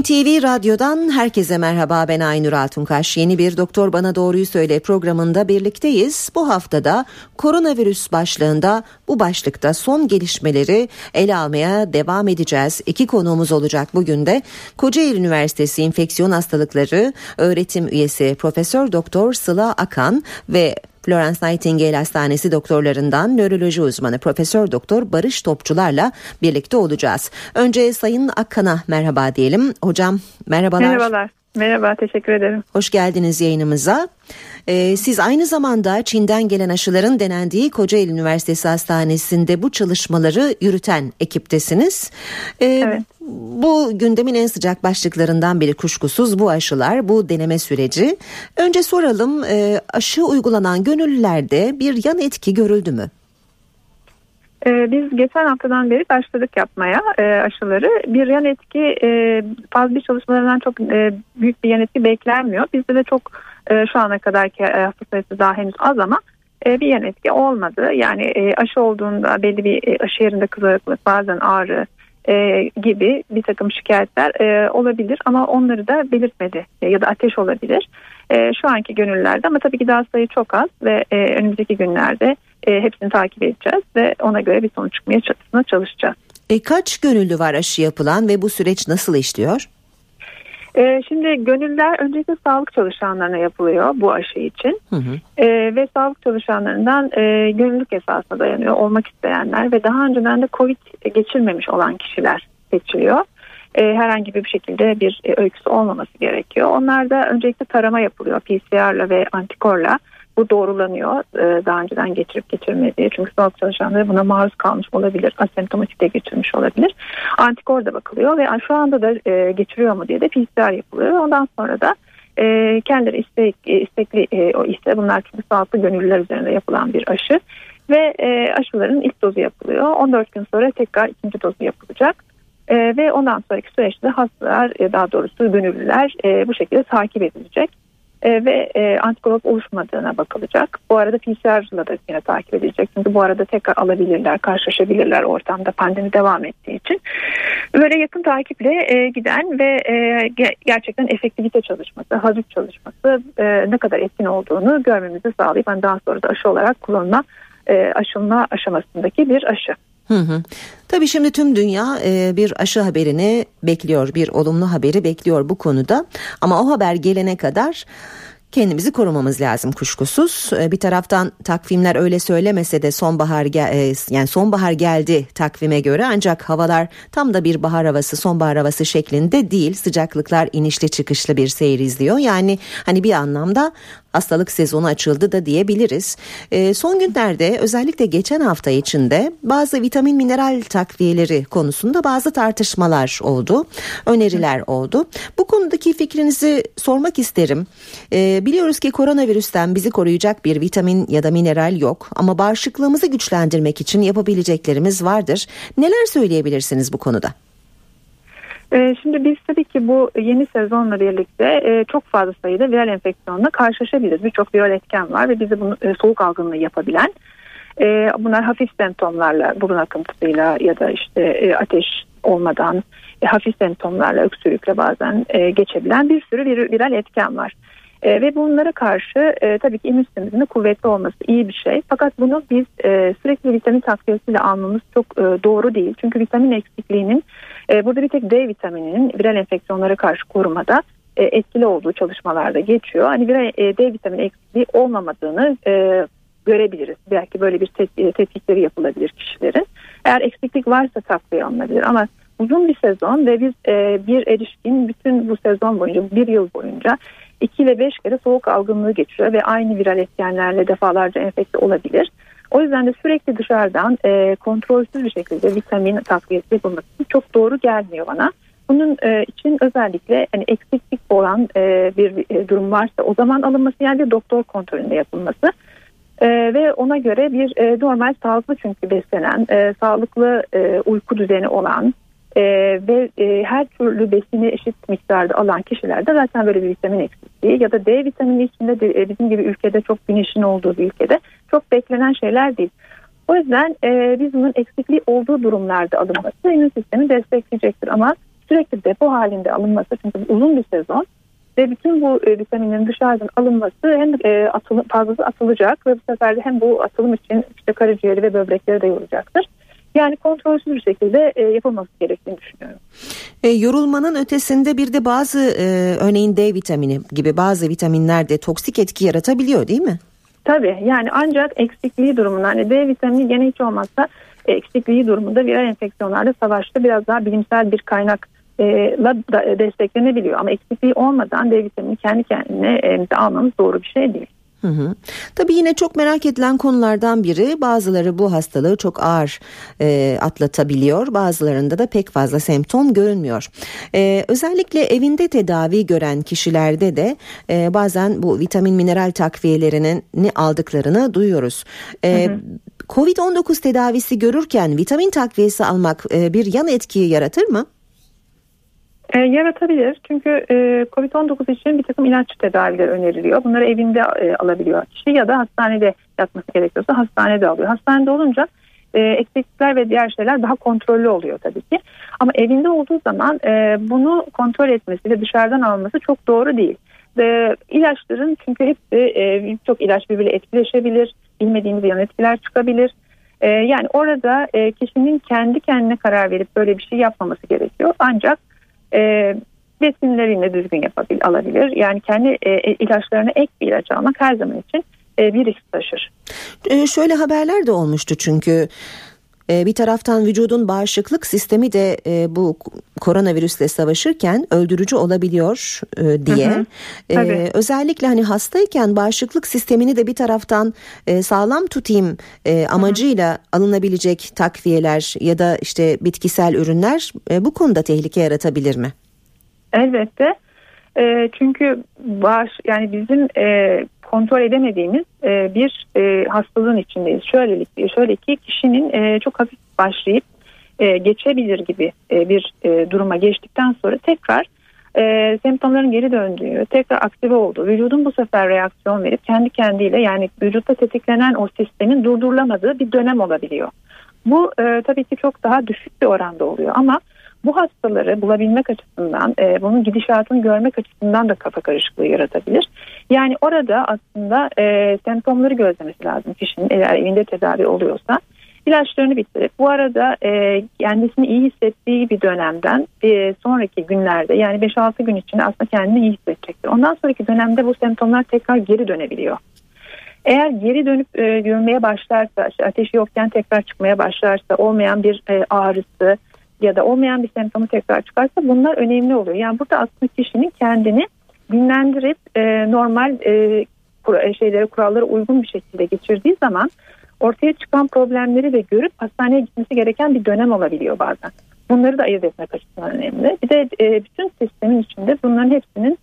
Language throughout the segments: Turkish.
NTV Radyo'dan herkese merhaba ben Aynur Altunkaş. Yeni bir Doktor Bana Doğruyu Söyle programında birlikteyiz. Bu haftada koronavirüs başlığında bu başlıkta son gelişmeleri ele almaya devam edeceğiz. İki konuğumuz olacak bugün de. Kocaeli Üniversitesi İnfeksiyon Hastalıkları öğretim üyesi Profesör Doktor Sıla Akan ve Florence Nightingale Hastanesi doktorlarından nöroloji uzmanı Profesör Doktor Barış Topçularla birlikte olacağız. Önce Sayın Akkan'a merhaba diyelim. Hocam merhabalar. Merhabalar. Merhaba, teşekkür ederim. Hoş geldiniz yayınımıza. Ee, siz aynı zamanda Çin'den gelen aşıların denendiği Kocaeli Üniversitesi Hastanesi'nde bu çalışmaları yürüten ekiptesiniz. Ee, evet. Bu gündemin en sıcak başlıklarından biri kuşkusuz bu aşılar, bu deneme süreci. Önce soralım e, aşı uygulanan gönüllülerde bir yan etki görüldü mü? Ee, biz geçen haftadan beri başladık yapmaya e, aşıları. Bir yan etki e, faz bir çalışmalarından çok e, büyük bir yan etki beklenmiyor. Bizde de çok şu ana kadarki hasta sayısı daha henüz az ama bir yan etki olmadı. Yani aşı olduğunda belli bir aşı yerinde kızarıklık bazen ağrı gibi bir takım şikayetler olabilir ama onları da belirtmedi ya da ateş olabilir. E, şu anki gönüllerde ama tabii ki daha sayı çok az ve e, önümüzdeki günlerde e, hepsini takip edeceğiz ve ona göre bir sonuç çıkmaya çalışacağız. E, kaç gönüllü var aşı yapılan ve bu süreç nasıl işliyor? Ee, şimdi gönüller öncelikle sağlık çalışanlarına yapılıyor bu aşı için hı hı. Ee, ve sağlık çalışanlarından e, gönüllülük esasına dayanıyor olmak isteyenler ve daha önceden de COVID geçirmemiş olan kişiler seçiliyor. Ee, herhangi bir şekilde bir e, öyküsü olmaması gerekiyor. Onlarda öncelikle tarama yapılıyor. PCR'la ve antikorla. Bu doğrulanıyor e, daha önceden geçirip geçirmediği çünkü sağlık çalışanları buna maruz kalmış olabilir asemptomatik de geçirmiş olabilir. Antikor da bakılıyor ve şu anda da e, geçiriyor mu diye de PCR yapılıyor. Ondan sonra da e, kendileri istek, istekli o iste bunlar çünkü sağlıklı gönüllüler üzerinde yapılan bir aşı ve aşıların ilk dozu yapılıyor. 14 gün sonra tekrar ikinci dozu yapılacak ve ondan sonraki süreçte hastalar daha doğrusu gönüllüler bu şekilde takip edilecek e, ve e, antikorop oluşmadığına bakılacak. Bu arada PCR'la da yine takip edilecek. Çünkü bu arada tekrar alabilirler, karşılaşabilirler ortamda pandemi devam ettiği için. Böyle yakın takiple e, giden ve e, gerçekten efektivite çalışması, hafif çalışması e, ne kadar etkin olduğunu görmemizi sağlayıp yani daha sonra da aşı olarak kullanma e, aşılma aşamasındaki bir aşı. Hı hı. Tabii şimdi tüm dünya e, bir aşı haberini bekliyor, bir olumlu haberi bekliyor bu konuda. Ama o haber gelene kadar kendimizi korumamız lazım kuşkusuz. E, bir taraftan takvimler öyle söylemese de sonbahar e, yani sonbahar geldi takvime göre ancak havalar tam da bir bahar havası, sonbahar havası şeklinde değil. Sıcaklıklar inişli çıkışlı bir seyir izliyor. Yani hani bir anlamda hastalık sezonu açıldı da diyebiliriz. E, son günlerde özellikle geçen hafta içinde bazı vitamin mineral takviyeleri konusunda bazı tartışmalar oldu. Öneriler oldu. Bu konudaki fikrinizi sormak isterim. E, biliyoruz ki koronavirüsten bizi koruyacak bir vitamin ya da mineral yok ama bağışıklığımızı güçlendirmek için yapabileceklerimiz vardır. Neler söyleyebilirsiniz bu konuda? Ee, şimdi biz tabii ki bu yeni sezonla birlikte e, çok fazla sayıda viral enfeksiyonla karşılaşabiliriz. Birçok viral etken var ve bizi bunu e, soğuk algınlığı yapabilen e, bunlar hafif semptomlarla burun akıntısıyla ya da işte ateş olmadan hafif semptomlarla öksürükle bazen geçebilen bir sürü viral etken var. E, ve bunlara karşı e, tabii ki immün sistemimizin kuvvetli olması iyi bir şey. Fakat bunu biz e, sürekli vitamin takviyesiyle almamız çok e, doğru değil. Çünkü vitamin eksikliğinin e, burada bir tek D vitamininin viral enfeksiyonlara karşı korumada e, etkili olduğu çalışmalarda geçiyor. Hani viral e, D vitamini eksikliği olmamadığını görebiliriz. Belki böyle bir tet- tetkikleri yapılabilir kişilerin. Eğer eksiklik varsa takviye alınabilir ama uzun bir sezon ve biz bir erişkin bütün bu sezon boyunca bir yıl boyunca 2 ile 5 kere soğuk algınlığı geçiriyor ve aynı viral etkenlerle defalarca enfekte olabilir. O yüzden de sürekli dışarıdan e, kontrolsüz bir şekilde vitamin takviyesi yapılması çok doğru gelmiyor bana. Bunun e, için özellikle hani eksiklik olan e, bir e, durum varsa o zaman alınması yani doktor kontrolünde yapılması e, ve ona göre bir e, normal sağlıklı çünkü beslenen, e, sağlıklı e, uyku düzeni olan e, ve e, her türlü besini eşit miktarda alan kişilerde zaten böyle bir vitamin eksikliği ya da D vitamini içinde de, e, bizim gibi ülkede çok güneşin olduğu bir ülkede çok beklenen şeyler değil. O yüzden e, biz bunun eksikliği olduğu durumlarda alınması immün sistemi destekleyecektir ama sürekli depo halinde alınması çünkü uzun bir sezon ve bütün bu e, vitaminlerin dışarıdan alınması hem e, atılı, fazlası atılacak ve bu sefer de hem bu atılım için işte karaciğeri ve böbrekleri de yoracaktır. Yani kontrolsüz bir şekilde e, yapılması gerektiğini düşünüyorum. E, yorulmanın ötesinde bir de bazı e, örneğin D vitamini gibi bazı vitaminler de toksik etki yaratabiliyor değil mi? Tabii yani ancak eksikliği durumunda hani D vitamini gene hiç olmazsa eksikliği durumunda viral enfeksiyonlarda savaşta biraz daha bilimsel bir kaynak la desteklenebiliyor. Ama eksikliği olmadan D vitamini kendi kendine e, almamız doğru bir şey değil. Hı hı. Tabii yine çok merak edilen konulardan biri bazıları bu hastalığı çok ağır e, atlatabiliyor bazılarında da pek fazla semptom görünmüyor. E, özellikle evinde tedavi gören kişilerde de e, bazen bu vitamin mineral takviyelerini aldıklarını duyuyoruz. E, Covid-19 tedavisi görürken vitamin takviyesi almak e, bir yan etkiyi yaratır mı? E, yaratabilir çünkü e, COVID-19 için bir takım ilaç tedavileri öneriliyor. Bunları evinde e, alabiliyor kişi ya da hastanede yatması gerekiyorsa hastanede alıyor. Hastanede olunca e, eksiklikler ve diğer şeyler daha kontrollü oluyor tabii ki. Ama evinde olduğu zaman e, bunu kontrol etmesi ve dışarıdan alması çok doğru değil. E, ilaçların çünkü hepsi e, çok ilaç birbiriyle etkileşebilir, bilmediğimiz yan etkiler çıkabilir. E, yani orada e, kişinin kendi kendine karar verip böyle bir şey yapmaması gerekiyor. Ancak e, besinlerini düzgün yapabil, alabilir. Yani kendi e, e, ilaçlarına ek bir ilaç almak her zaman için e, bir risk taşır. E, şöyle haberler de olmuştu çünkü bir taraftan vücudun bağışıklık sistemi de e, bu koronavirüsle savaşırken öldürücü olabiliyor e, diye. Hı hı, e, özellikle hani hastayken bağışıklık sistemini de bir taraftan e, sağlam tutayım amacıyla hı hı. alınabilecek takviyeler ya da işte bitkisel ürünler bu konuda tehlike yaratabilir mi? Elbette. E, çünkü bağış yani bizim e, kontrol edemediğimiz e, bir e, hastalığın içindeyiz. Şöyle, şöyle ki kişinin e, çok hafif başlayıp e, geçebilir gibi e, bir e, duruma geçtikten sonra tekrar e, semptomların geri döndüğü, tekrar aktive olduğu, vücudun bu sefer reaksiyon verip kendi kendiyle yani vücutta tetiklenen o sistemin durdurulamadığı bir dönem olabiliyor. Bu e, tabii ki çok daha düşük bir oranda oluyor ama bu hastaları bulabilmek açısından, e, bunun gidişatını görmek açısından da kafa karışıklığı yaratabilir. Yani orada aslında e, semptomları gözlemesi lazım kişinin eğer evinde tedavi oluyorsa. ilaçlarını bitirip bu arada e, kendisini iyi hissettiği bir dönemden e, sonraki günlerde yani 5-6 gün içinde aslında kendini iyi hissedecektir. Ondan sonraki dönemde bu semptomlar tekrar geri dönebiliyor. Eğer geri dönüp e, yürümeye başlarsa, işte ateşi yokken tekrar çıkmaya başlarsa, olmayan bir e, ağrısı, ya da olmayan bir semptomu tekrar çıkarsa bunlar önemli oluyor. Yani burada aslında kişinin kendini dinlendirip e, normal e, e, şeylere kurallara uygun bir şekilde geçirdiği zaman ortaya çıkan problemleri de görüp hastaneye gitmesi gereken bir dönem olabiliyor bazen. Bunları da ayırt etmek açısından önemli. Bir de e, bütün sistemin içinde bunların hepsinin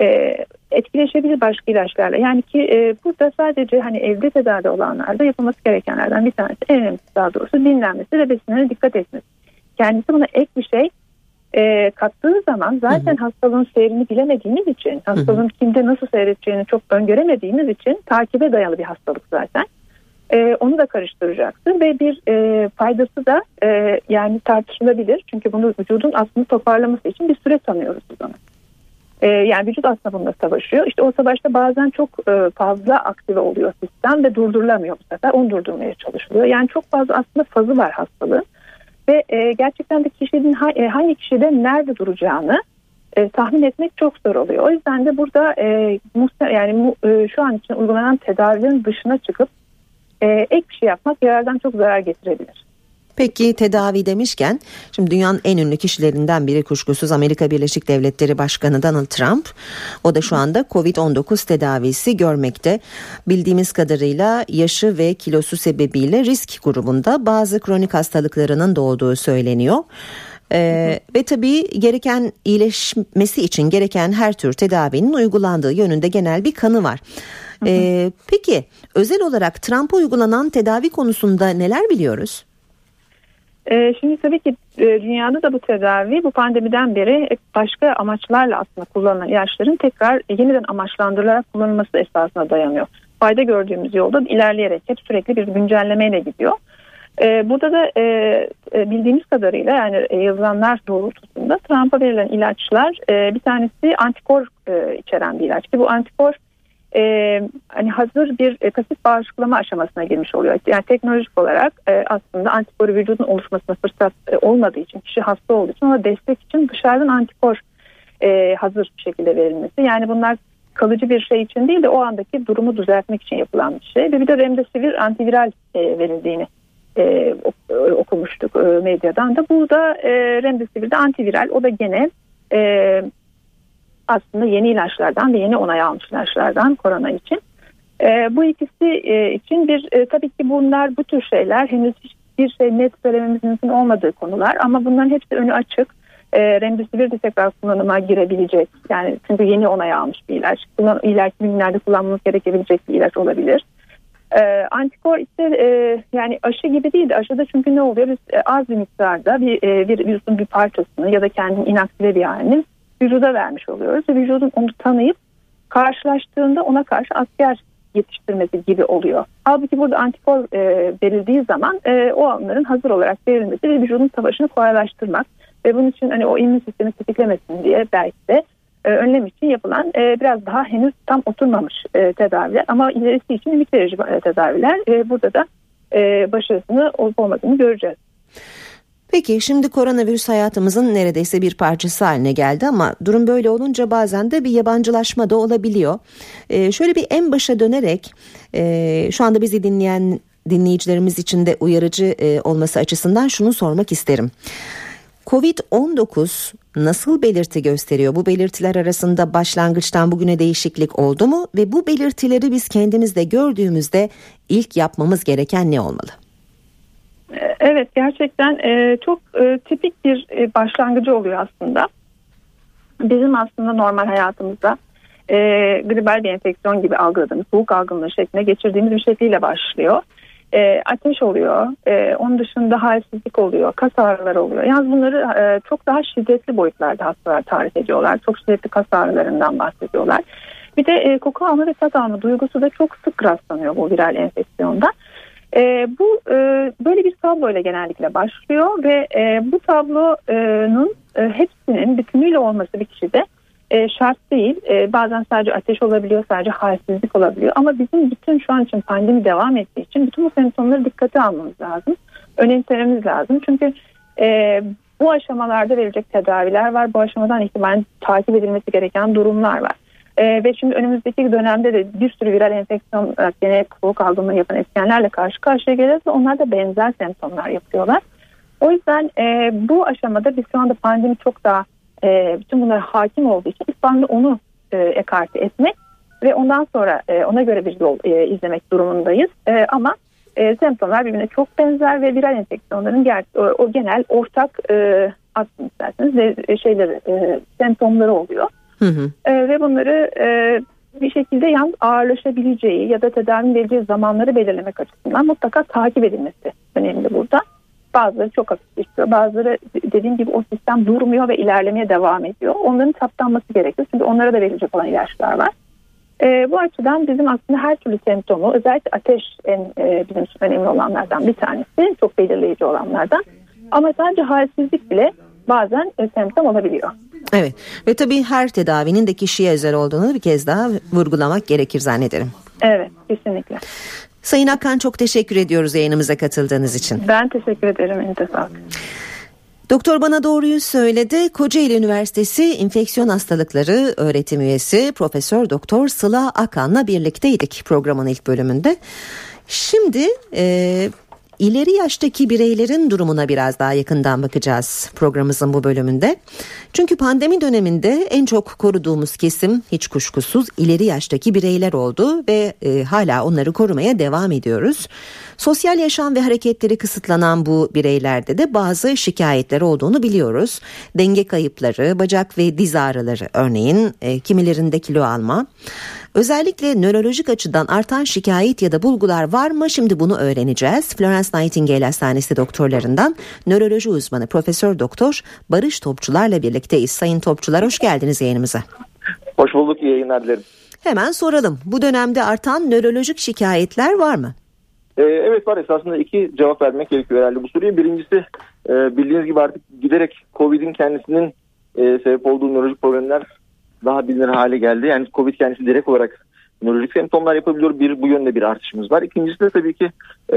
e, etkileşebilir başka ilaçlarla. Yani ki e, burada sadece hani evde tedavi olanlarda yapılması gerekenlerden bir tanesi en önemlisi daha doğrusu dinlenmesi ve besinlere dikkat etmesi kendisi buna ek bir şey e, kattığı zaman zaten hı hı. hastalığın seyrini bilemediğimiz için hastalığın hı hı. kimde nasıl seyredeceğini çok öngöremediğimiz için takibe dayalı bir hastalık zaten. E, onu da karıştıracaktır ve bir e, faydası da e, yani tartışılabilir. Çünkü bunu vücudun aslında toparlaması için bir süre tanıyoruz biz ona. E, yani vücut aslında bununla savaşıyor. İşte o savaşta bazen çok e, fazla aktive oluyor sistem ve durdurulamıyor bu sefer. Onu durdurmaya çalışılıyor. Yani çok fazla aslında fazı var hastalığın ve e, gerçekten de kişinin e, hangi kişide nerede duracağını e, tahmin etmek çok zor oluyor. O yüzden de burada e, yani mu, e, şu an için uygulanan tedavilerin dışına çıkıp e, ek bir şey yapmak yarardan çok zarar getirebilir. Peki tedavi demişken şimdi dünyanın en ünlü kişilerinden biri kuşkusuz Amerika Birleşik Devletleri Başkanı Donald Trump. O da şu anda Covid-19 tedavisi görmekte. Bildiğimiz kadarıyla yaşı ve kilosu sebebiyle risk grubunda bazı kronik hastalıklarının da olduğu söyleniyor. Ee, ve tabii gereken iyileşmesi için gereken her tür tedavinin uygulandığı yönünde genel bir kanı var. Ee, peki özel olarak Trump'a uygulanan tedavi konusunda neler biliyoruz? E, şimdi tabii ki e, dünyada da bu tedavi bu pandemiden beri başka amaçlarla aslında kullanılan ilaçların tekrar yeniden amaçlandırılarak kullanılması esasına dayanıyor. Fayda gördüğümüz yolda ilerleyerek hep sürekli bir güncellemeyle gidiyor. E, burada da e, e, bildiğimiz kadarıyla yani yazılanlar doğrultusunda Trump'a verilen ilaçlar bir tanesi antikor içeren bir ilaç ki bu antikor e, hani hazır bir e, pasif bağışıklama aşamasına girmiş oluyor. Yani teknolojik olarak e, aslında antikoru vücudun oluşmasına fırsat e, olmadığı için kişi hasta olduğu için ona destek için dışarıdan antikor e, hazır bir şekilde verilmesi. Yani bunlar kalıcı bir şey için değil de o andaki durumu düzeltmek için yapılan bir şey. Ve bir de remdesivir antiviral e, verildiğini e, okumuştuk e, medyadan da. Bu da e, remdesivir de antiviral. O da gene e, aslında yeni ilaçlardan ve yeni onay almış ilaçlardan korona için. E, bu ikisi e, için bir e, tabii ki bunlar bu tür şeyler henüz hiçbir şey net söylememiz mümkün olmadığı konular ama bunların hepsi önü açık. E, Remdesivir de tekrar kullanıma girebilecek. Yani çünkü yeni onay almış bir ilaç. Kullan, ileriki günlerde kullanmamız gerekebilecek bir ilaç olabilir. E, antikor ise e, yani aşı gibi değil de aşıda çünkü ne oluyor? Biz e, az bir miktarda bir, e, bir virüsün bir parçasını ya da kendini inaktive bir halini vücuda vermiş oluyoruz. Ve vücudun onu tanıyıp karşılaştığında ona karşı asker yetiştirmesi gibi oluyor. Halbuki burada antikor e, verildiği zaman e, o onların hazır olarak verilmesi ve vücudun savaşını kolaylaştırmak ve bunun için hani o immün sistemi tetiklemesin diye belki de e, önlem için yapılan e, biraz daha henüz tam oturmamış e, tedaviler ama ilerisi için ümit verici e, tedaviler. E, burada da e, başarısını olup olmadığını göreceğiz. Peki şimdi koronavirüs hayatımızın neredeyse bir parçası haline geldi ama durum böyle olunca bazen de bir yabancılaşma da olabiliyor. Ee, şöyle bir en başa dönerek e, şu anda bizi dinleyen dinleyicilerimiz için de uyarıcı e, olması açısından şunu sormak isterim. Covid-19 nasıl belirti gösteriyor? Bu belirtiler arasında başlangıçtan bugüne değişiklik oldu mu? Ve bu belirtileri biz kendimizde gördüğümüzde ilk yapmamız gereken ne olmalı? Evet gerçekten e, çok e, tipik bir e, başlangıcı oluyor aslında. Bizim aslında normal hayatımızda e, gribal bir enfeksiyon gibi algıladığımız soğuk algınlığı şeklinde geçirdiğimiz bir şekliyle başlıyor. E, ateş oluyor, e, onun dışında halsizlik oluyor, kas ağrıları oluyor. Yalnız bunları e, çok daha şiddetli boyutlarda hastalar tarif ediyorlar. Çok şiddetli kas ağrılarından bahsediyorlar. Bir de e, koku alma ve tat alma duygusu da çok sık rastlanıyor bu viral enfeksiyonda. E, bu e, böyle bir tabloyla genellikle başlıyor ve e, bu tablonun e, hepsinin bütünüyle olması bir kişide e, şart değil. E, bazen sadece ateş olabiliyor, sadece halsizlik olabiliyor. Ama bizim bütün şu an için pandemi devam ettiği için bütün bu semptomları dikkate almamız lazım. Önemsememiz lazım. Çünkü e, bu aşamalarda verilecek tedaviler var. Bu aşamadan itibaren takip edilmesi gereken durumlar var. E, ve şimdi önümüzdeki dönemde de bir sürü viral enfeksiyon gene soğuk algınlığı yapan etkenlerle karşı karşıya geliriz ve onlar da benzer semptomlar yapıyorlar. O yüzden e, bu aşamada biz şu anda pandemi çok daha e, bütün bunlara hakim olduğu için İspanya'da onu e, ekarte etmek ve ondan sonra e, ona göre bir yol e, izlemek durumundayız. E, ama e, semptomlar birbirine çok benzer ve viral enfeksiyonların ger o, o genel ortak e, aslında isterseniz de, şeyleri e, semptomları oluyor. E, ve bunları e, bir şekilde yalnız ağırlaşabileceği ya da tedavi vereceği zamanları belirlemek açısından mutlaka takip edilmesi önemli burada. Bazıları çok hafif istiyor. Bazıları dediğim gibi o sistem durmuyor ve ilerlemeye devam ediyor. Onların saptanması gerekiyor. Çünkü onlara da verilecek olan ilaçlar var. E, bu açıdan bizim aslında her türlü semptomu özellikle ateş en e, bizim önemli olanlardan bir tanesi. Çok belirleyici olanlardan. Ama sadece halsizlik bile bazen e, semptom olabiliyor. Evet ve tabii her tedavinin de kişiye özel olduğunu bir kez daha vurgulamak gerekir zannederim. Evet kesinlikle. Sayın Akkan çok teşekkür ediyoruz yayınımıza katıldığınız için. Ben teşekkür ederim. Entesak. Doktor bana doğruyu söyledi. Kocaeli Üniversitesi İnfeksiyon Hastalıkları öğretim üyesi Profesör Doktor Sıla Akan'la birlikteydik programın ilk bölümünde. Şimdi e, İleri yaştaki bireylerin durumuna biraz daha yakından bakacağız programımızın bu bölümünde. Çünkü pandemi döneminde en çok koruduğumuz kesim hiç kuşkusuz ileri yaştaki bireyler oldu ve e, hala onları korumaya devam ediyoruz. Sosyal yaşam ve hareketleri kısıtlanan bu bireylerde de bazı şikayetler olduğunu biliyoruz. Denge kayıpları, bacak ve diz ağrıları örneğin e, kimilerinde kilo alma. Özellikle nörolojik açıdan artan şikayet ya da bulgular var mı? Şimdi bunu öğreneceğiz. Florence Nightingale Hastanesi doktorlarından nöroloji uzmanı Profesör Doktor Barış Topçular'la birlikteyiz. Sayın Topçular hoş geldiniz yayınımıza. Hoş bulduk, iyi yayınlar dilerim. Hemen soralım. Bu dönemde artan nörolojik şikayetler var mı? Ee, evet var esasında iki cevap vermek gerekiyor herhalde bu soruya. Birincisi e, bildiğiniz gibi artık giderek Covid'in kendisinin e, sebep olduğu nörolojik problemler daha bilinir hale geldi. Yani Covid kendisi direkt olarak nörolojik semptomlar yapabiliyor. Bir bu yönde bir artışımız var. İkincisi de tabii ki e,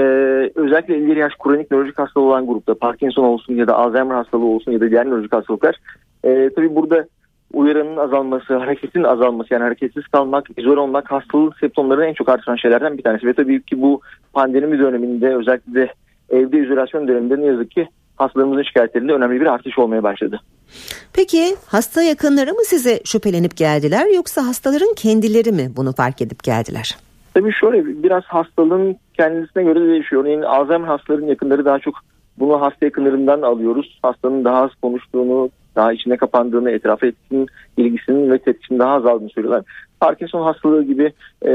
özellikle ileri yaş kronik nörolojik hastalığı olan grupta Parkinson olsun ya da Alzheimer hastalığı olsun ya da diğer nörolojik hastalıklar e, tabii burada uyaranın azalması, hareketin azalması yani hareketsiz kalmak, izole olmak hastalığın semptomlarını en çok artıran şeylerden bir tanesi. Ve tabii ki bu pandemi döneminde özellikle de evde izolasyon döneminde ne yazık ki hastalarımızın şikayetlerinde önemli bir artış olmaya başladı. Peki hasta yakınları mı size şüphelenip geldiler yoksa hastaların kendileri mi bunu fark edip geldiler? Tabii şöyle biraz hastalığın kendisine göre değişiyor. Örneğin Alzheimer hastaların yakınları daha çok bunu hasta yakınlarından alıyoruz. Hastanın daha az konuştuğunu, daha içine kapandığını, etrafa etkin ilgisinin ve tepkisinin daha azaldığını söylüyorlar. Parkinson hastalığı gibi e,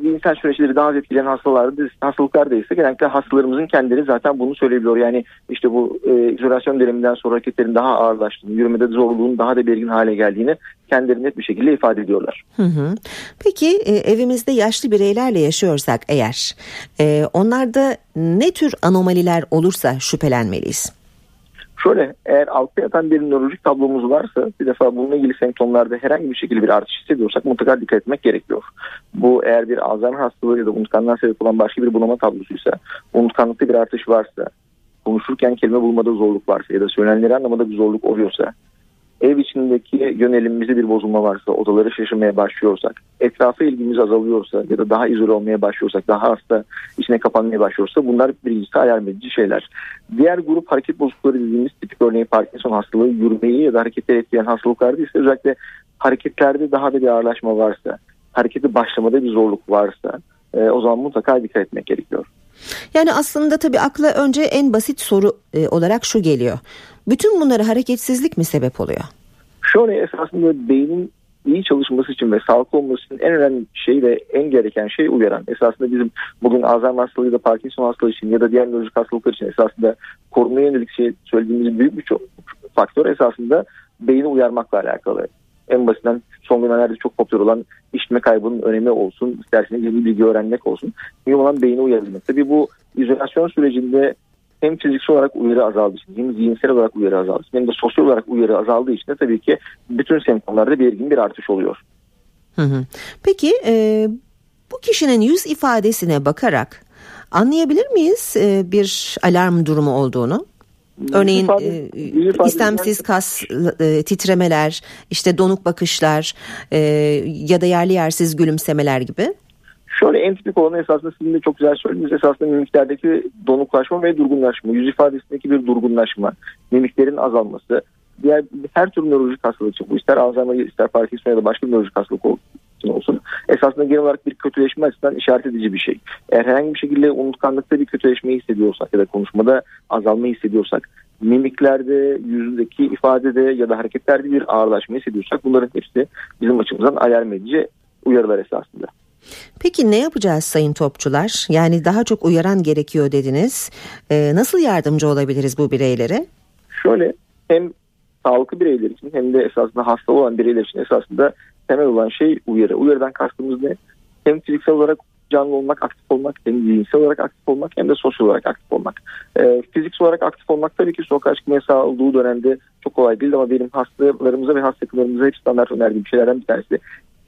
zihinsel süreçleri daha az etkileyen hastalarda, hastalıklarda ise genellikle hastalarımızın kendileri zaten bunu söyleyebiliyor. Yani işte bu e, izolasyon döneminden sonra hareketlerin daha ağırlaştığını, yürümede zorluğun daha da belirgin hale geldiğini kendileri net bir şekilde ifade ediyorlar. Hı hı. Peki e, evimizde yaşlı bireylerle yaşıyorsak eğer e, onlarda ne tür anomaliler olursa şüphelenmeliyiz? Şöyle eğer altta yatan bir nörolojik tablomuz varsa bir defa bununla ilgili semptomlarda herhangi bir şekilde bir artış hissediyorsak mutlaka dikkat etmek gerekiyor. Bu eğer bir Alzheimer hastalığı ya da unutkanlığa sebep olan başka bir bunama tablosuysa, unutkanlıkta bir artış varsa, konuşurken kelime bulmada zorluk varsa ya da söylenenleri anlamada bir zorluk oluyorsa ev içindeki yönelimimizde bir bozulma varsa, odaları şaşırmaya başlıyorsak, etrafa ilgimiz azalıyorsa ya da daha izole olmaya başlıyorsak, daha hasta içine kapanmaya başlıyorsa bunlar birincisi alarm edici şeyler. Diğer grup hareket bozuklukları dediğimiz tipik örneğin Parkinson hastalığı, yürümeyi ya da hareketleri etkileyen hastalıklarda ise özellikle hareketlerde daha da bir ağırlaşma varsa, hareketi başlamada bir zorluk varsa e, o zaman mutlaka dikkat etmek gerekiyor. Yani aslında tabii akla önce en basit soru e, olarak şu geliyor. Bütün bunlara hareketsizlik mi sebep oluyor? Şöyle esasında beynin iyi çalışması için ve sağlıklı olması için en önemli şey ve en gereken şey uyaran. Esasında bizim bugün Alzheimer hastalığı ya da Parkinson hastalığı için ya da diğer nörolojik hastalıklar için esasında korumaya yönelik şey söylediğimiz büyük bir faktör esasında beyni uyarmakla alakalı. En basitinden son dönemlerde çok popüler olan işitme kaybının önemi olsun, isterseniz yeni bilgi öğrenmek olsun. Mühim olan beyni uyarabilmek. Tabii bu izolasyon sürecinde hem fiziksel olarak uyarı azaldığı için hem zihinsel olarak uyarı azaldığı için hem de sosyal olarak uyarı azaldığı için de tabii ki bütün semptomlarda belirgin bir artış oluyor. Hı hı. Peki e, bu kişinin yüz ifadesine bakarak anlayabilir miyiz e, bir alarm durumu olduğunu? Örneğin ifade, e, istemsiz kas e, titremeler, işte donuk bakışlar e, ya da yerli yersiz gülümsemeler gibi. Şöyle en tipik olan esasında sizin de çok güzel söylediğiniz esasında mimiklerdeki donuklaşma ve durgunlaşma, yüz ifadesindeki bir durgunlaşma, mimiklerin azalması, diğer her tür nörolojik hastalık için bu ister Alzheimer ister Parkinson ya da başka bir nörolojik hastalık olsun esasında genel olarak bir kötüleşme açısından işaret edici bir şey. Eğer herhangi bir şekilde unutkanlıkta bir kötüleşmeyi hissediyorsak ya da konuşmada azalma hissediyorsak, mimiklerde, yüzündeki ifadede ya da hareketlerde bir ağırlaşma hissediyorsak bunların hepsi bizim açımızdan alarm edici uyarılar esasında. Peki ne yapacağız sayın topçular? Yani daha çok uyaran gerekiyor dediniz. Ee, nasıl yardımcı olabiliriz bu bireylere? Şöyle hem sağlıklı bireyler için hem de esasında hasta olan bireyler için esasında temel olan şey uyarı. Uyarıdan kastımız ne? Hem fiziksel olarak canlı olmak, aktif olmak, hem zihinsel olarak aktif olmak hem de sosyal olarak aktif olmak. E, fiziksel olarak aktif olmak tabii ki sokağa çıkma yasağı olduğu dönemde çok kolay değil ama benim hastalarımıza ve hastalarımıza hep standart önerdiğim şeylerden bir tanesi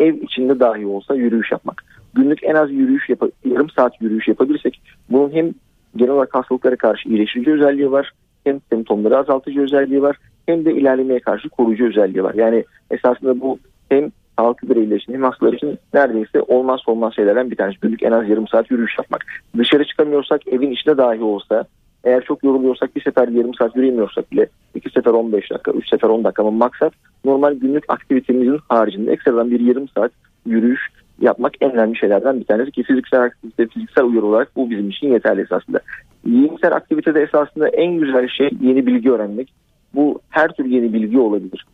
ev içinde dahi olsa yürüyüş yapmak. Günlük en az yürüyüş yap yarım saat yürüyüş yapabilirsek bunun hem genel olarak hastalıklara karşı iyileştirici özelliği var hem semptomları azaltıcı özelliği var hem de ilerlemeye karşı koruyucu özelliği var. Yani esasında bu hem sağlıklı bireyler için hem hastalar için neredeyse olmazsa olmaz şeylerden bir tanesi. Günlük en az yarım saat yürüyüş yapmak. Dışarı çıkamıyorsak evin içinde dahi olsa eğer çok yoruluyorsak bir sefer yarım saat yürüyemiyorsak bile iki sefer 15 dakika, üç sefer 10 dakika ama maksat normal günlük aktivitemizin haricinde ekstradan bir yarım saat yürüyüş yapmak en önemli şeylerden bir tanesi ki fiziksel aktivite, fiziksel uyarı olarak bu bizim için yeterli esasında. Zihinsel aktivitede esasında en güzel şey yeni bilgi öğrenmek. Bu her tür yeni bilgi olabilir.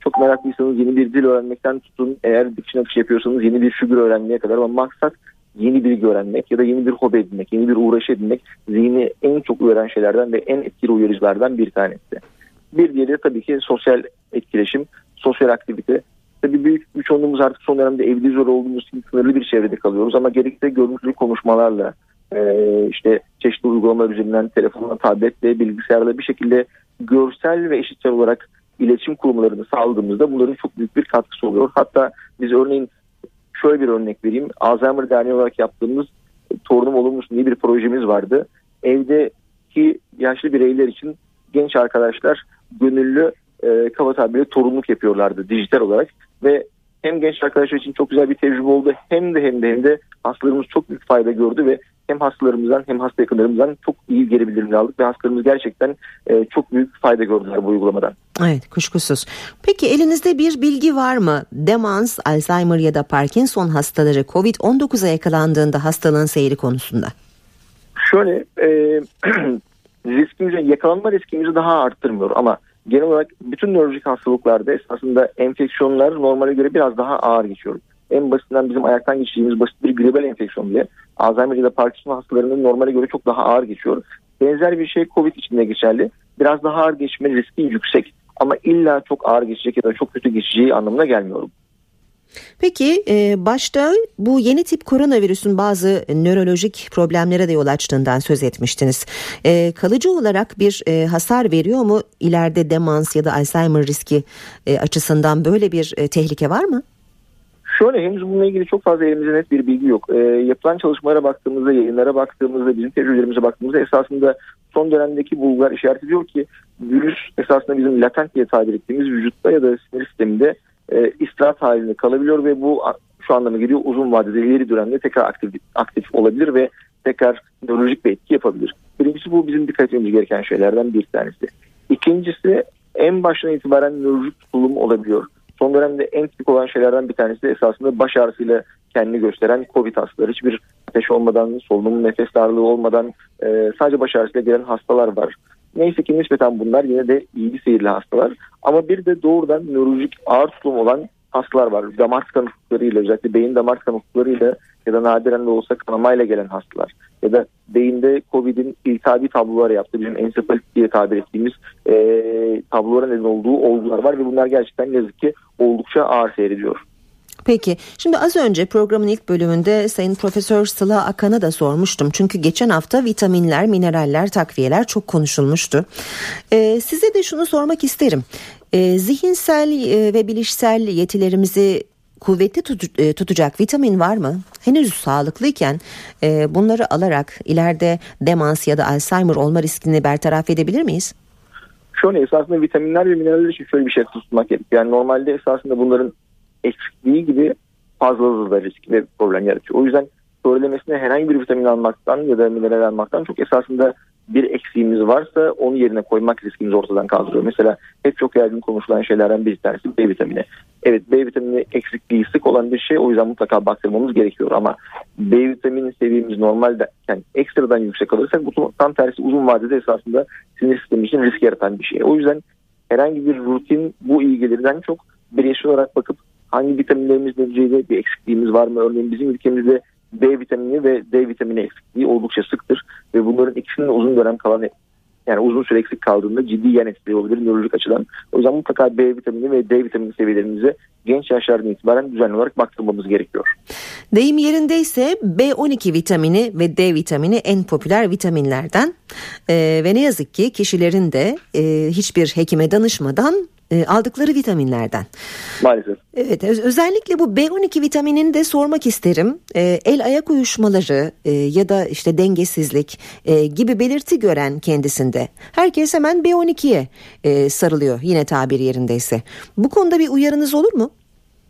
çok meraklıysanız yeni bir dil öğrenmekten tutun. Eğer dikiş nakış yapıyorsanız yeni bir figür öğrenmeye kadar ama maksat yeni bilgi öğrenmek ya da yeni bir hobi edinmek, yeni bir uğraş edinmek zihni en çok uyaran şeylerden ve en etkili uyarıcılardan bir tanesi. Bir diğeri tabii ki sosyal etkileşim, sosyal aktivite. Tabii büyük bir çoğunluğumuz artık son dönemde evde zor olduğumuz için sınırlı bir çevrede kalıyoruz ama gerekli görüntülü konuşmalarla işte çeşitli uygulamalar üzerinden telefonla, tabletle, bilgisayarla bir şekilde görsel ve eşitsel olarak iletişim kurumlarını sağladığımızda bunların çok büyük bir katkısı oluyor. Hatta biz örneğin şöyle bir örnek vereyim. Alzheimer Derneği olarak yaptığımız Torunum Olur diye bir projemiz vardı. Evdeki yaşlı bireyler için genç arkadaşlar gönüllü e, kaba tabiriyle torunluk yapıyorlardı dijital olarak ve hem genç arkadaşlar için çok güzel bir tecrübe oldu hem de hem de hem de hastalarımız çok büyük fayda gördü ve hem hastalarımızdan hem hasta yakınlarımızdan çok iyi geri bildirimler aldık ve hastalarımız gerçekten e, çok büyük fayda gördüler bu uygulamadan. Evet kuşkusuz. Peki elinizde bir bilgi var mı? Demans, Alzheimer ya da Parkinson hastaları COVID-19'a yakalandığında hastalığın seyri konusunda. Şöyle e, riskimizi yakalanma riskimizi daha arttırmıyor ama genel olarak bütün nörolojik hastalıklarda esasında enfeksiyonlar normale göre biraz daha ağır geçiyor en basitinden bizim ayaktan geçirdiğimiz basit bir gribel enfeksiyon bile Alzheimer ya da Parkinson hastalarının normale göre çok daha ağır geçiyor. Benzer bir şey COVID için de geçerli. Biraz daha ağır geçme riski yüksek ama illa çok ağır geçecek ya da çok kötü geçeceği anlamına gelmiyorum. Peki e, başta bu yeni tip koronavirüsün bazı nörolojik problemlere de yol açtığından söz etmiştiniz. E, kalıcı olarak bir e, hasar veriyor mu ileride demans ya da Alzheimer riski açısından böyle bir tehlike var mı? Şöyle henüz bununla ilgili çok fazla elimizde net bir bilgi yok. E, yapılan çalışmalara baktığımızda, yayınlara baktığımızda, bizim tecrübelerimize baktığımızda esasında son dönemdeki bulgular işaret ediyor ki virüs esasında bizim latent diye tabir ettiğimiz vücutta ya da sinir sisteminde e, istirahat halinde kalabiliyor ve bu şu anlamına geliyor uzun vadede ileri dönemde tekrar aktif, aktif olabilir ve tekrar nörolojik bir etki yapabilir. Birincisi bu bizim dikkat etmemiz gereken şeylerden bir tanesi. İkincisi en baştan itibaren nörolojik tutulum olabiliyor. Son dönemde en tipik olan şeylerden bir tanesi de esasında baş ağrısıyla kendini gösteren COVID hastaları. Hiçbir ateş olmadan, solunum nefes darlığı olmadan e, sadece baş ağrısıyla gelen hastalar var. Neyse ki nispeten bunlar yine de bir seyirli hastalar. Ama bir de doğrudan nörolojik ağır tutum olan hastalar var. Damar tıkanıklıklarıyla özellikle beyin damar tıkanıklıklarıyla ya da nadiren de olsa kanamayla gelen hastalar. Ya da beyinde COVID'in iltihabi tablolar yaptı. Bizim ensefalit diye tabir ettiğimiz e, tablolara neden olduğu olgular var ve bunlar gerçekten yazık ki oldukça ağır seyrediyor. Peki şimdi az önce programın ilk bölümünde Sayın Profesör Sıla Akan'a da sormuştum. Çünkü geçen hafta vitaminler, mineraller, takviyeler çok konuşulmuştu. Ee, size de şunu sormak isterim. Ee, zihinsel e, ve bilişsel yetilerimizi kuvvetli tut, e, tutacak vitamin var mı? Henüz sağlıklıyken e, bunları alarak ileride demans ya da Alzheimer olma riskini bertaraf edebilir miyiz? Şöyle esasında vitaminler ve mineraller için şöyle bir şey tutmak gerekiyor. Yani normalde esasında bunların eksikliği gibi fazlalığı da risk ve problem yaratıyor. O yüzden söylemesine herhangi bir vitamin almaktan ya da mineral almaktan çok esasında bir eksiğimiz varsa onu yerine koymak riskimizi ortadan kaldırıyor. Mesela hep çok yaygın konuşulan şeylerden bir tanesi B vitamini. Evet B vitamini eksikliği sık olan bir şey o yüzden mutlaka baktırmamız gerekiyor ama B vitamini seviyemiz normaldeyken ekstradan yüksek alırsak bu tam tersi uzun vadede esasında sinir sistemi için risk yaratan bir şey. O yüzden herhangi bir rutin bu ilgilerden çok bireysel olarak bakıp hangi vitaminlerimiz neticede bir eksikliğimiz var mı? Örneğin bizim ülkemizde B vitamini ve D vitamini eksikliği oldukça sıktır ve bunların ikisinin uzun dönem kalan yani uzun süre eksik kaldığında ciddi yan etkileri olabilir nörolojik açıdan. O yüzden mutlaka B vitamini ve D vitamini seviyelerimize genç yaşlardan itibaren düzenli olarak baktırmamız gerekiyor. Deyim yerindeyse B12 vitamini ve D vitamini en popüler vitaminlerden ee, ve ne yazık ki kişilerin de e, hiçbir hekime danışmadan e, aldıkları vitaminlerden. Maalesef. Evet özellikle bu B12 vitaminini de sormak isterim. E, el ayak uyuşmaları e, ya da işte dengesizlik e, gibi belirti gören kendisinde. Herkes hemen B12'ye e, sarılıyor yine tabir yerindeyse. Bu konuda bir uyarınız olur mu?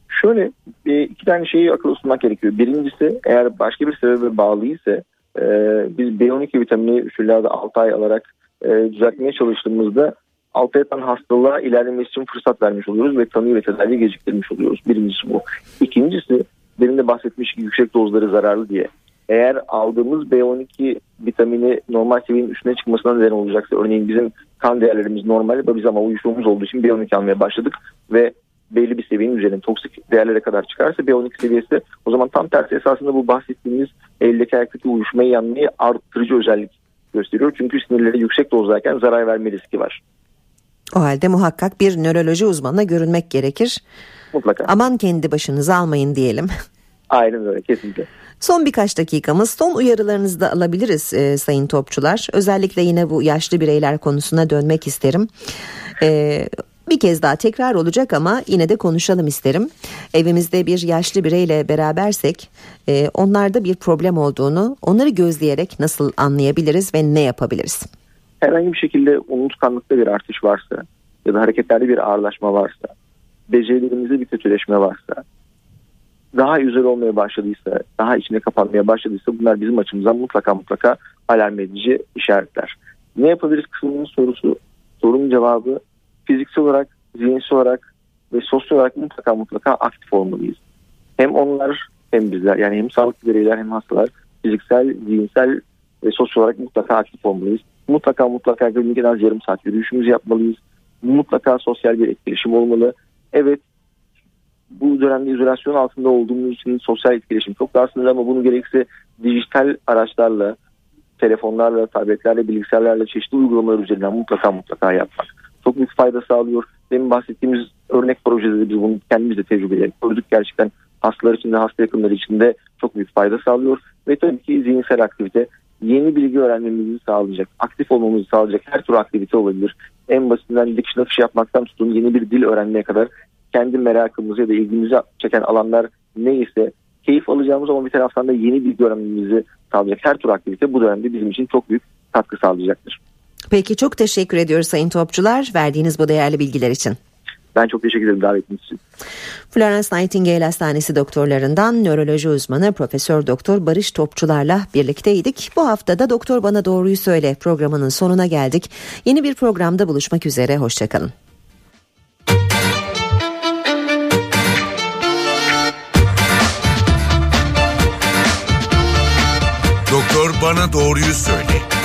Şöyle e, iki tane şeyi akıl tutmak gerekiyor. Birincisi eğer başka bir sebebe bağlıysa e, biz B12 vitamini üçlülerde 6 ay alarak e, düzeltmeye çalıştığımızda altı yatan hastalığa ilerlemesi için fırsat vermiş oluyoruz ve tanı ve tedavi geciktirmiş oluyoruz. Birincisi bu. İkincisi benim de bahsetmiş yüksek dozları zararlı diye. eğer aldığımız B12 vitamini normal seviyenin üstüne çıkmasına neden olacaksa örneğin bizim kan değerlerimiz normal ve biz ama uyuştuğumuz olduğu için B12 almaya başladık ve belli bir seviyenin üzerinde toksik değerlere kadar çıkarsa B12 seviyesi o zaman tam tersi esasında bu bahsettiğimiz eldeki ayaktaki uyuşmayı yanmayı arttırıcı özellik gösteriyor. Çünkü sinirleri yüksek dozdayken zarar verme riski var. O halde muhakkak bir nöroloji uzmanına görünmek gerekir. Mutlaka. Aman kendi başınıza almayın diyelim. Aynen öyle kesinlikle. Son birkaç dakikamız son uyarılarınızı da alabiliriz e, sayın topçular. Özellikle yine bu yaşlı bireyler konusuna dönmek isterim. E, bir kez daha tekrar olacak ama yine de konuşalım isterim. Evimizde bir yaşlı bireyle berabersek e, onlarda bir problem olduğunu onları gözleyerek nasıl anlayabiliriz ve ne yapabiliriz? Herhangi bir şekilde unutkanlıkta bir artış varsa ya da hareketlerde bir ağırlaşma varsa, becerilerimizde bir kötüleşme varsa, daha güzel olmaya başladıysa, daha içine kapanmaya başladıysa bunlar bizim açımızdan mutlaka mutlaka alarm edici işaretler. Ne yapabiliriz kısmının sorusu, sorunun cevabı fiziksel olarak, zihinsel olarak ve sosyal olarak mutlaka mutlaka aktif olmalıyız. Hem onlar hem bizler yani hem sağlıklı bireyler hem hastalar fiziksel, zihinsel ve sosyal olarak mutlaka aktif olmalıyız. Mutlaka mutlaka günlük en az yarım saat yürüyüşümüzü yapmalıyız. Mutlaka sosyal bir etkileşim olmalı. Evet bu dönemde izolasyon altında olduğumuz için sosyal etkileşim çok daha sınırlı ama bunu gerekse dijital araçlarla, telefonlarla, tabletlerle, bilgisayarlarla çeşitli uygulamalar üzerinden mutlaka mutlaka yapmak. Çok büyük fayda sağlıyor. Demin bahsettiğimiz örnek projede biz bunu kendimiz de tecrübe gördük. Gerçekten hastalar için de hasta yakınları için de çok büyük fayda sağlıyor. Ve tabii ki zihinsel aktivite yeni bilgi öğrenmemizi sağlayacak, aktif olmamızı sağlayacak her tür aktivite olabilir. En basitinden dikiş nakış yapmaktan tutun yeni bir dil öğrenmeye kadar kendi merakımızı ya da ilgimizi çeken alanlar neyse keyif alacağımız ama bir taraftan da yeni bilgi öğrenmemizi sağlayacak her tür aktivite bu dönemde bizim için çok büyük katkı sağlayacaktır. Peki çok teşekkür ediyoruz Sayın Topçular verdiğiniz bu değerli bilgiler için. Ben çok teşekkür ederim davetiniz için. Florence Nightingale Hastanesi doktorlarından nöroloji uzmanı Profesör Doktor Barış Topçularla birlikteydik. Bu haftada Doktor Bana Doğruyu Söyle programının sonuna geldik. Yeni bir programda buluşmak üzere. Hoşçakalın. Doktor Bana Doğruyu Söyle